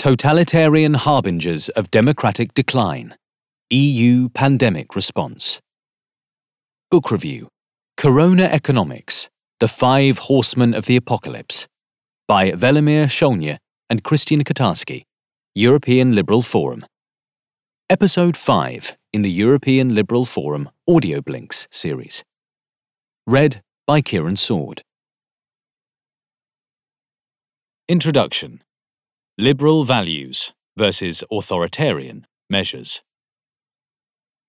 Totalitarian Harbingers of Democratic Decline EU Pandemic Response. Book Review Corona Economics The Five Horsemen of the Apocalypse by Velimir Šonje and Kristijan Kotarski, European Liberal Forum. Episode 5 in the European Liberal Forum Audio Blinks series. Read by Kieran Sword. Introduction Liberal Values versus Authoritarian Measures.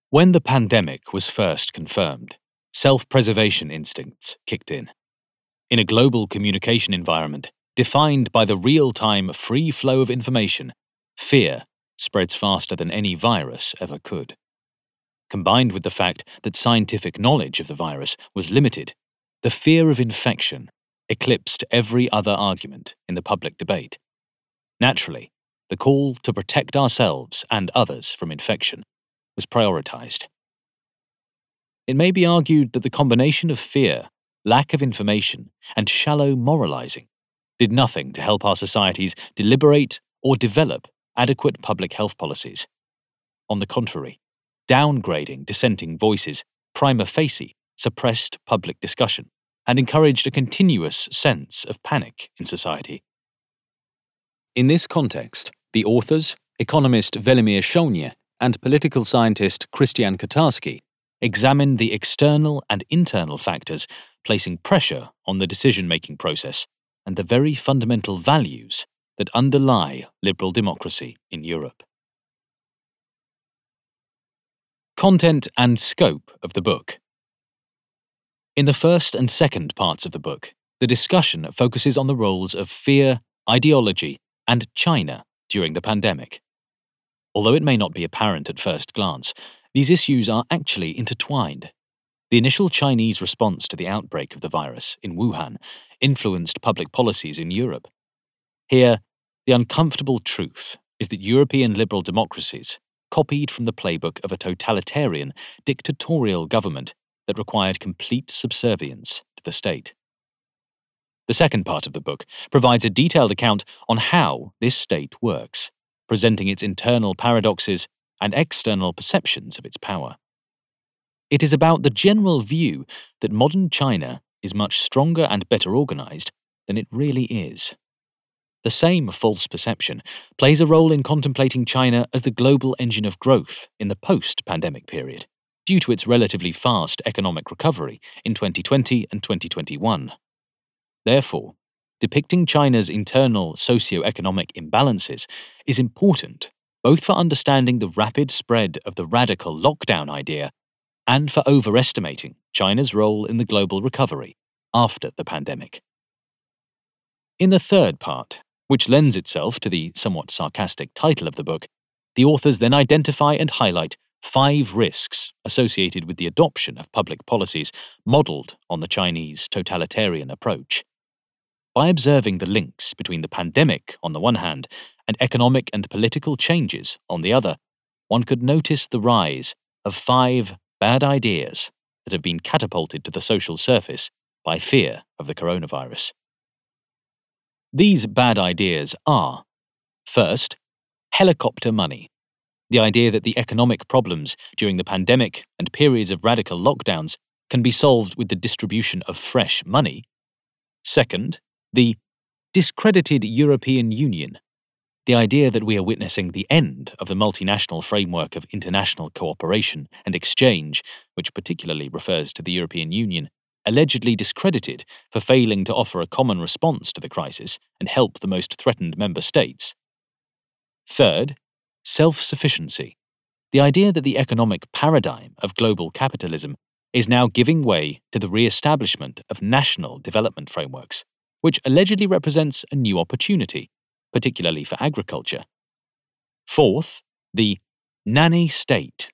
When the pandemic was first confirmed, self preservation instincts kicked in. In a global communication environment defined by the real time free flow of information, fear spreads faster than any virus ever could. Combined with the fact that scientific knowledge of the virus was limited, the fear of infection eclipsed every other argument in the public debate. Naturally, the call to protect ourselves and others from infection was prioritized. It may be argued that the combination of fear, lack of information, and shallow moralizing did nothing to help our societies deliberate or develop adequate public health policies. On the contrary, downgrading dissenting voices prima facie suppressed public discussion and encouraged a continuous sense of panic in society. In this context, the authors, economist Velimir Šonje and political scientist Kristijan Kotarski examine the external and internal factors placing pressure on the decision making process and the very fundamental values that underlie liberal democracy in Europe. Content and scope of the book. In the first and second parts of the book, the discussion focuses on the roles of fear, ideology, and China during the pandemic. Although it may not be apparent at first glance, these issues are actually intertwined. The initial Chinese response to the outbreak of the virus in Wuhan influenced public policies in Europe. Here, the uncomfortable truth is that European liberal democracies copied from the playbook of a totalitarian, dictatorial government that required complete subservience to the state. The second part of the book provides a detailed account on how this state works, presenting its internal paradoxes and external perceptions of its power. It is about the general view that modern China is much stronger and better organized than it really is. The same false perception plays a role in contemplating China as the global engine of growth in the post pandemic period, due to its relatively fast economic recovery in 2020 and 2021. Therefore, depicting China's internal socio-economic imbalances is important both for understanding the rapid spread of the radical lockdown idea and for overestimating China's role in the global recovery after the pandemic. In the third part, which lends itself to the somewhat sarcastic title of the book, the authors then identify and highlight five risks associated with the adoption of public policies modelled on the Chinese totalitarian approach. By observing the links between the pandemic on the one hand and economic and political changes on the other, one could notice the rise of five bad ideas that have been catapulted to the social surface by fear of the coronavirus. These bad ideas are first, helicopter money. The idea that the economic problems during the pandemic and periods of radical lockdowns can be solved with the distribution of fresh money. Second, the discredited European Union, the idea that we are witnessing the end of the multinational framework of international cooperation and exchange, which particularly refers to the European Union, allegedly discredited for failing to offer a common response to the crisis and help the most threatened member states. Third, self sufficiency, the idea that the economic paradigm of global capitalism is now giving way to the re establishment of national development frameworks which allegedly represents a new opportunity, particularly for agriculture. Fourth, the nanny state.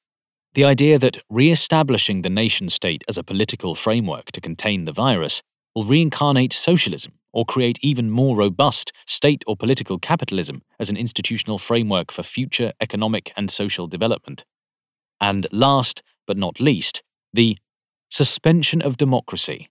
The idea that re establishing the nation state as a political framework to contain the virus will reincarnate socialism or create even more robust state or political capitalism as an institutional framework for future economic and social development. And last but not least, the suspension of democracy.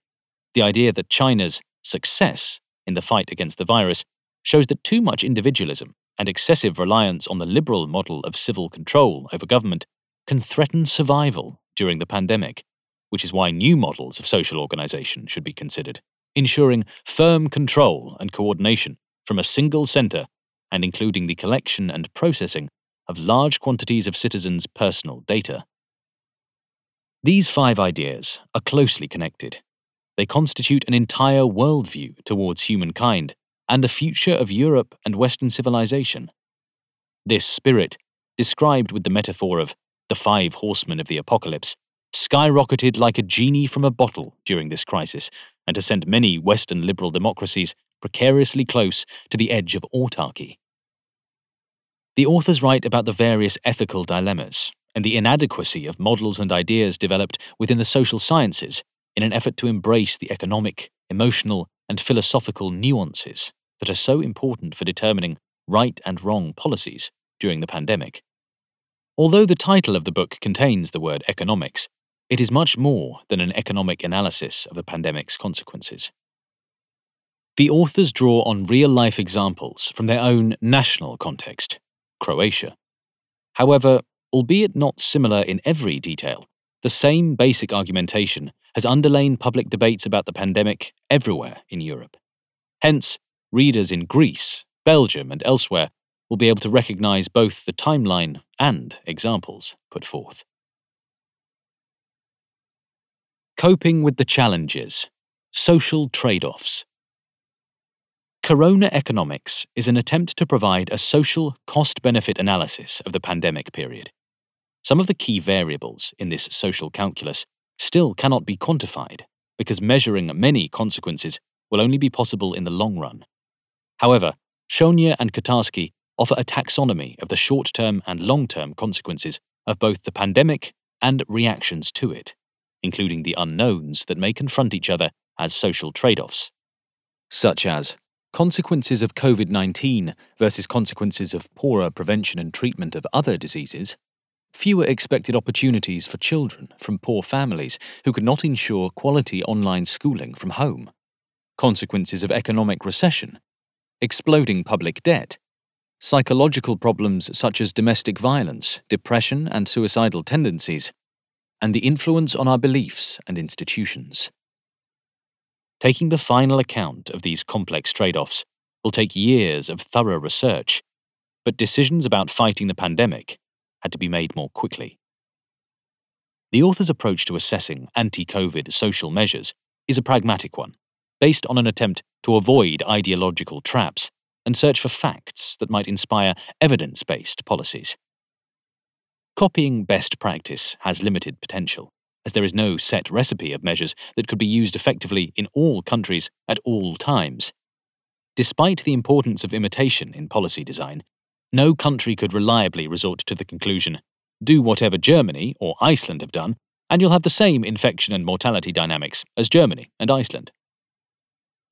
The idea that China's success in the fight against the virus shows that too much individualism and excessive reliance on the liberal model of civil control over government can threaten survival during the pandemic, which is why new models of social organization should be considered, ensuring firm control and coordination from a single center and including the collection and processing of large quantities of citizens' personal data. These five ideas are closely connected. They constitute an entire worldview towards humankind and the future of Europe and Western civilization. This spirit, described with the metaphor of the five horsemen of the apocalypse, skyrocketed like a genie from a bottle during this crisis and has sent many Western liberal democracies precariously close to the edge of autarky. The authors write about the various ethical dilemmas and the inadequacy of models and ideas developed within the social sciences in an effort to embrace the economic, emotional, and philosophical nuances that are so important for determining right and wrong policies during the pandemic. Although the title of the book contains the word economics, it is much more than an economic analysis of the pandemic's consequences. The authors draw on real life examples from their own national context, Croatia. However, albeit not similar in every detail, the same basic argumentation has underlain public debates about the pandemic everywhere in Europe. Hence, readers in Greece, Belgium, and elsewhere will be able to recognize both the timeline and examples put forth. Coping with the challenges Social trade offs. Corona Economics is an attempt to provide a social cost benefit analysis of the pandemic period. Some of the key variables in this social calculus still cannot be quantified because measuring many consequences will only be possible in the long run. However, Šonje and Kotarski offer a taxonomy of the short term and long term consequences of both the pandemic and reactions to it, including the unknowns that may confront each other as social trade offs, such as consequences of COVID 19 versus consequences of poorer prevention and treatment of other diseases, fewer expected opportunities for children from poor families who could not ensure quality online schooling from home, consequences of economic recession exploding public debt, psychological problems such as domestic violence, depression, and suicidal tendencies, and the influence on our beliefs and institutions. Taking the final account of these complex trade offs will take years of thorough research, but decisions about fighting the pandemic to be made more quickly. The author's approach to assessing anti COVID social measures is a pragmatic one based on an attempt to avoid ideological traps and search for facts that might inspire evidence based policies. Copying best practice has limited potential, as there is no set recipe of measures that could be used effectively in all countries at all times. Despite the importance of imitation in policy design, no country could reliably resort to the conclusion do whatever Germany or Iceland have done, and you'll have the same infection and mortality dynamics as Germany and Iceland.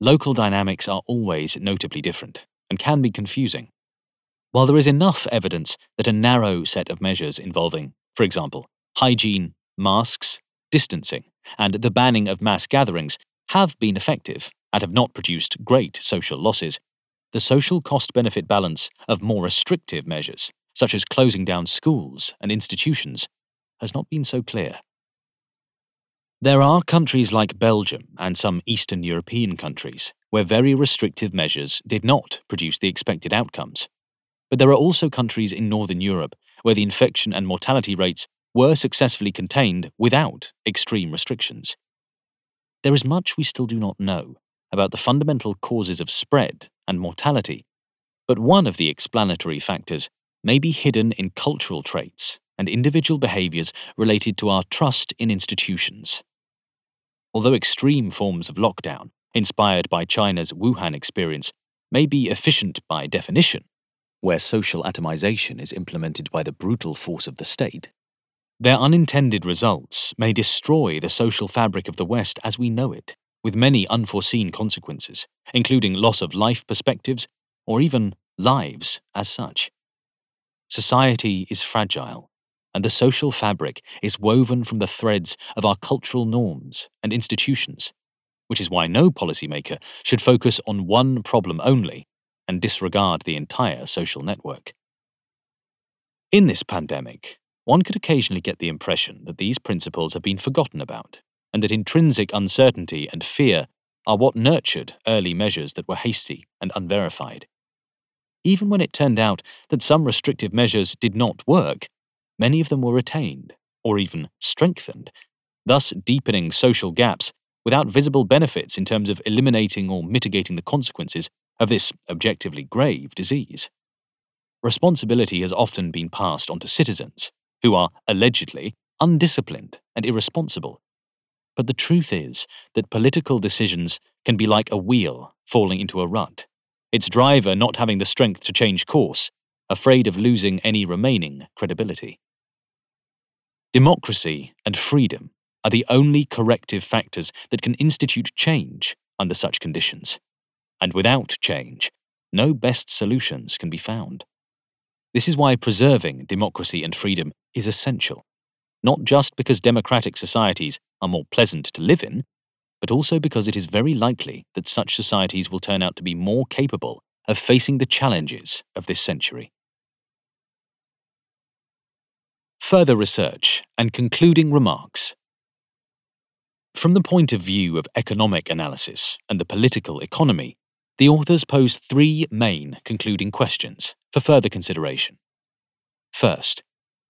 Local dynamics are always notably different and can be confusing. While there is enough evidence that a narrow set of measures involving, for example, hygiene, masks, distancing, and the banning of mass gatherings have been effective and have not produced great social losses, the social cost benefit balance of more restrictive measures, such as closing down schools and institutions, has not been so clear. There are countries like Belgium and some Eastern European countries where very restrictive measures did not produce the expected outcomes. But there are also countries in Northern Europe where the infection and mortality rates were successfully contained without extreme restrictions. There is much we still do not know about the fundamental causes of spread and mortality, but one of the explanatory factors may be hidden in cultural traits and individual behaviors related to our trust in institutions. Although extreme forms of lockdown, inspired by China's Wuhan experience, may be efficient by definition, where social atomization is implemented by the brutal force of the state, their unintended results may destroy the social fabric of the West as we know it, with many unforeseen consequences, including loss of life perspectives or even lives as such. Society is fragile, and the social fabric is woven from the threads of our cultural norms and institutions, which is why no policymaker should focus on one problem only, and disregard the entire social network. In this pandemic, one could occasionally get the impression that these principles have been forgotten about, and that intrinsic uncertainty and fear are what nurtured early measures that were hasty and unverified. Even when it turned out that some restrictive measures did not work, many of them were retained, or even strengthened, thus deepening social gaps without visible benefits in terms of eliminating or mitigating the consequences of this objectively grave disease. Responsibility has often been passed on to citizens, who are allegedly undisciplined and irresponsible. But the truth is that political decisions can be like a wheel falling into a rut, its driver not having the strength to change course, afraid of losing any remaining credibility. Democracy and freedom are the only corrective factors that can institute change under such conditions. And without change, no best solutions can be found. This is why preserving democracy and freedom is essential, not just because democratic societies are more pleasant to live in, but also because it is very likely that such societies will turn out to be more capable of facing the challenges of this century. Further research and concluding remarks from the point of view of economic analysis and the political economy, the authors pose three main concluding questions for further consideration. First,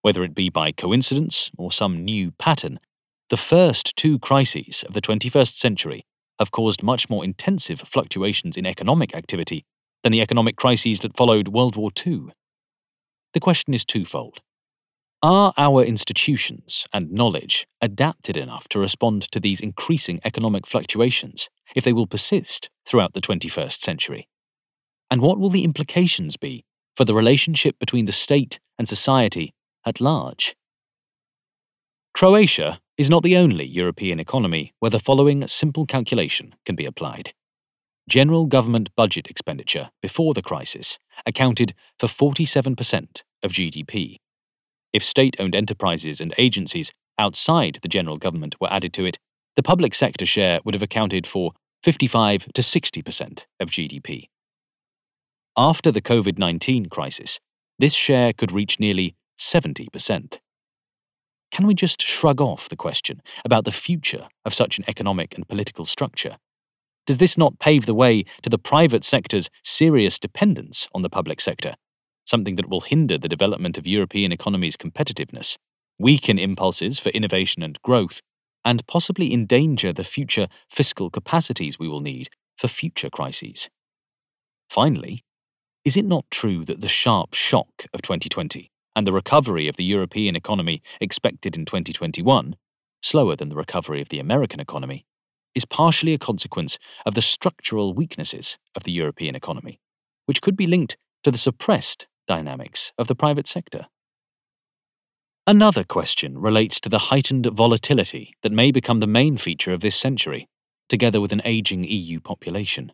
whether it be by coincidence or some new pattern, the first two crises of the 21st century have caused much more intensive fluctuations in economic activity than the economic crises that followed World War II. The question is twofold. Are our institutions and knowledge adapted enough to respond to these increasing economic fluctuations if they will persist throughout the 21st century? And what will the implications be for the relationship between the state and society at large? Croatia is not the only European economy where the following simple calculation can be applied. General government budget expenditure before the crisis accounted for 47% of GDP if state owned enterprises and agencies outside the general government were added to it, the public sector share would have accounted for 55 to 60% of GDP. After the COVID 19 crisis, this share could reach nearly 70%. Can we just shrug off the question about the future of such an economic and political structure? Does this not pave the way to the private sector's serious dependence on the public sector something that will hinder the development of European economies' competitiveness, weaken impulses for innovation and growth, and possibly endanger the future fiscal capacities we will need for future crises. Finally, is it not true that the sharp shock of 2020 and the recovery of the European economy expected in 2021, slower than the recovery of the American economy, is partially a consequence of the structural weaknesses of the European economy, which could be linked to the suppressed dynamics of the private sector. Another question relates to the heightened volatility that may become the main feature of this century, together with an aging EU population.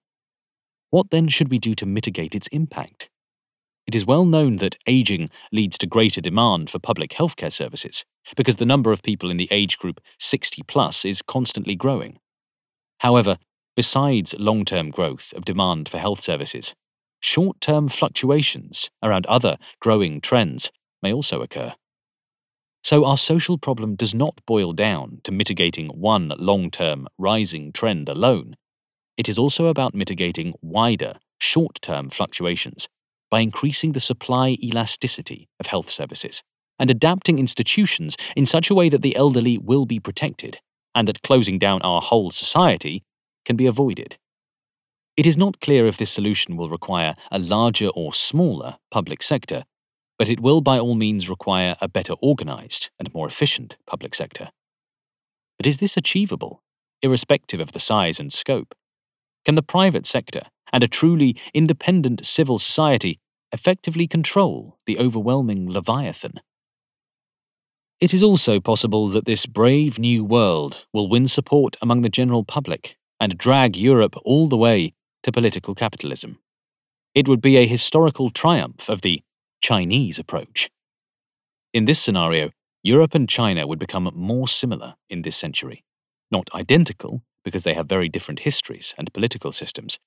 What then should we do to mitigate its impact? It is well known that aging leads to greater demand for public healthcare services because the number of people in the age group 60 plus is constantly growing. However, besides long term growth of demand for health services, short term fluctuations around other growing trends may also occur. So, our social problem does not boil down to mitigating one long term rising trend alone. It is also about mitigating wider, short term fluctuations by increasing the supply elasticity of health services and adapting institutions in such a way that the elderly will be protected and that closing down our whole society can be avoided. It is not clear if this solution will require a larger or smaller public sector, but it will by all means require a better organized and more efficient public sector. But is this achievable, irrespective of the size and scope? Can the private sector and a truly independent civil society effectively control the overwhelming Leviathan? It is also possible that this brave new world will win support among the general public and drag Europe all the way to political capitalism. It would be a historical triumph of the Chinese approach. In this scenario, Europe and China would become more similar in this century. Not identical, because they have very different histories and political systems,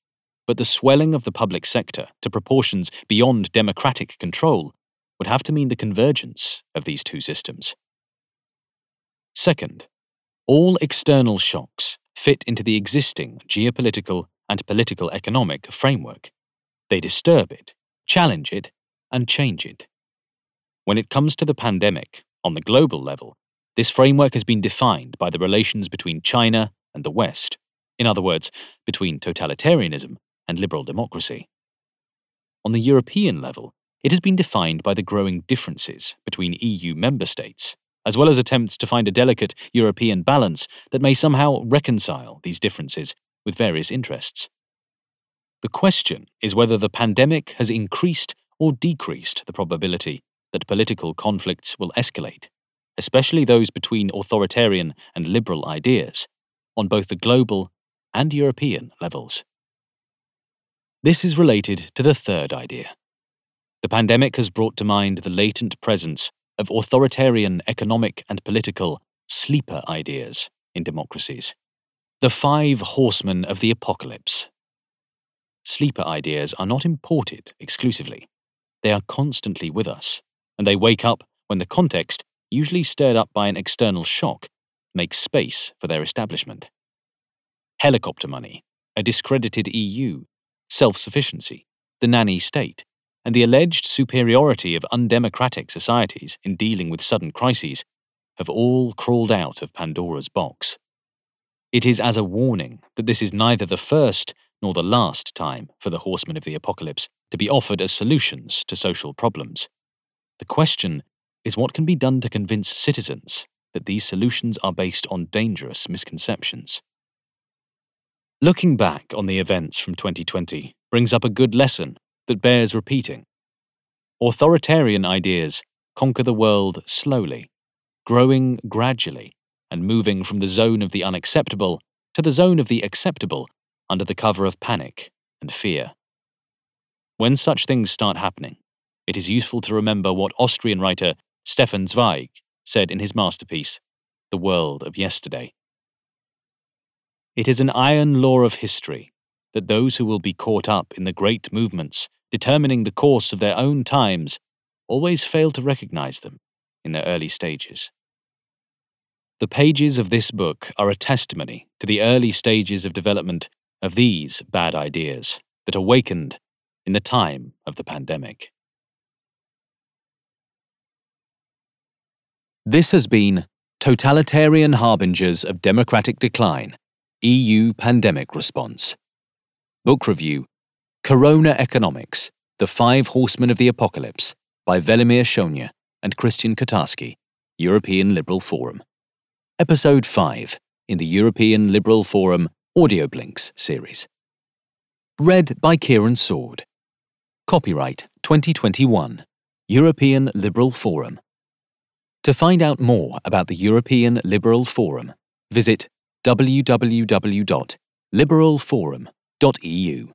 but the swelling of the public sector to proportions beyond democratic control would have to mean the convergence of these two systems. Second, all external shocks fit into the existing geopolitical and political economic framework. They disturb it, challenge it, and change it. When it comes to the pandemic, on the global level, this framework has been defined by the relations between China and the West, in other words, between totalitarianism and liberal democracy. On the European level, it has been defined by the growing differences between EU member states, as well as attempts to find a delicate European balance that may somehow reconcile these differences with various interests. The question is whether the pandemic has increased or decreased the probability that political conflicts will escalate, especially those between authoritarian and liberal ideas, on both the global and European levels. This is related to the third idea. The pandemic has brought to mind the latent presence of authoritarian economic and political sleeper ideas in democracies. The five horsemen of the apocalypse. Sleeper ideas are not imported exclusively. They are constantly with us, and they wake up when the context, usually stirred up by an external shock, makes space for their establishment. Helicopter money, a discredited EU, self sufficiency, the nanny state, and the alleged superiority of undemocratic societies in dealing with sudden crises have all crawled out of Pandora's box. It is as a warning that this is neither the first nor the last time for the horsemen of the apocalypse to be offered as solutions to social problems. The question is what can be done to convince citizens that these solutions are based on dangerous misconceptions. Looking back on the events from 2020 brings up a good lesson that bears repeating. Authoritarian ideas conquer the world slowly, growing gradually, and moving from the zone of the unacceptable to the zone of the acceptable under the cover of panic and fear. When such things start happening, it is useful to remember what Austrian writer Stefan Zweig said in his masterpiece, The World of Yesterday. It is an iron law of history that those who will be caught up in the great movements determining the course of their own times always fail to recognize them in their early stages. The pages of this book are a testimony to the early stages of development of these bad ideas that awakened in the time of the pandemic. This has been Totalitarian Harbingers of Democratic Decline EU Pandemic Response. Book Review Corona Economics The Five Horsemen of the Apocalypse by Velimir Šonje and Kristijan Kotarski, European Liberal Forum. Episode 5 in the European Liberal Forum Audio Blinks series. Read by Kieran Sword. Copyright 2021. European Liberal Forum. To find out more about the European Liberal Forum, visit www.liberalforum.eu.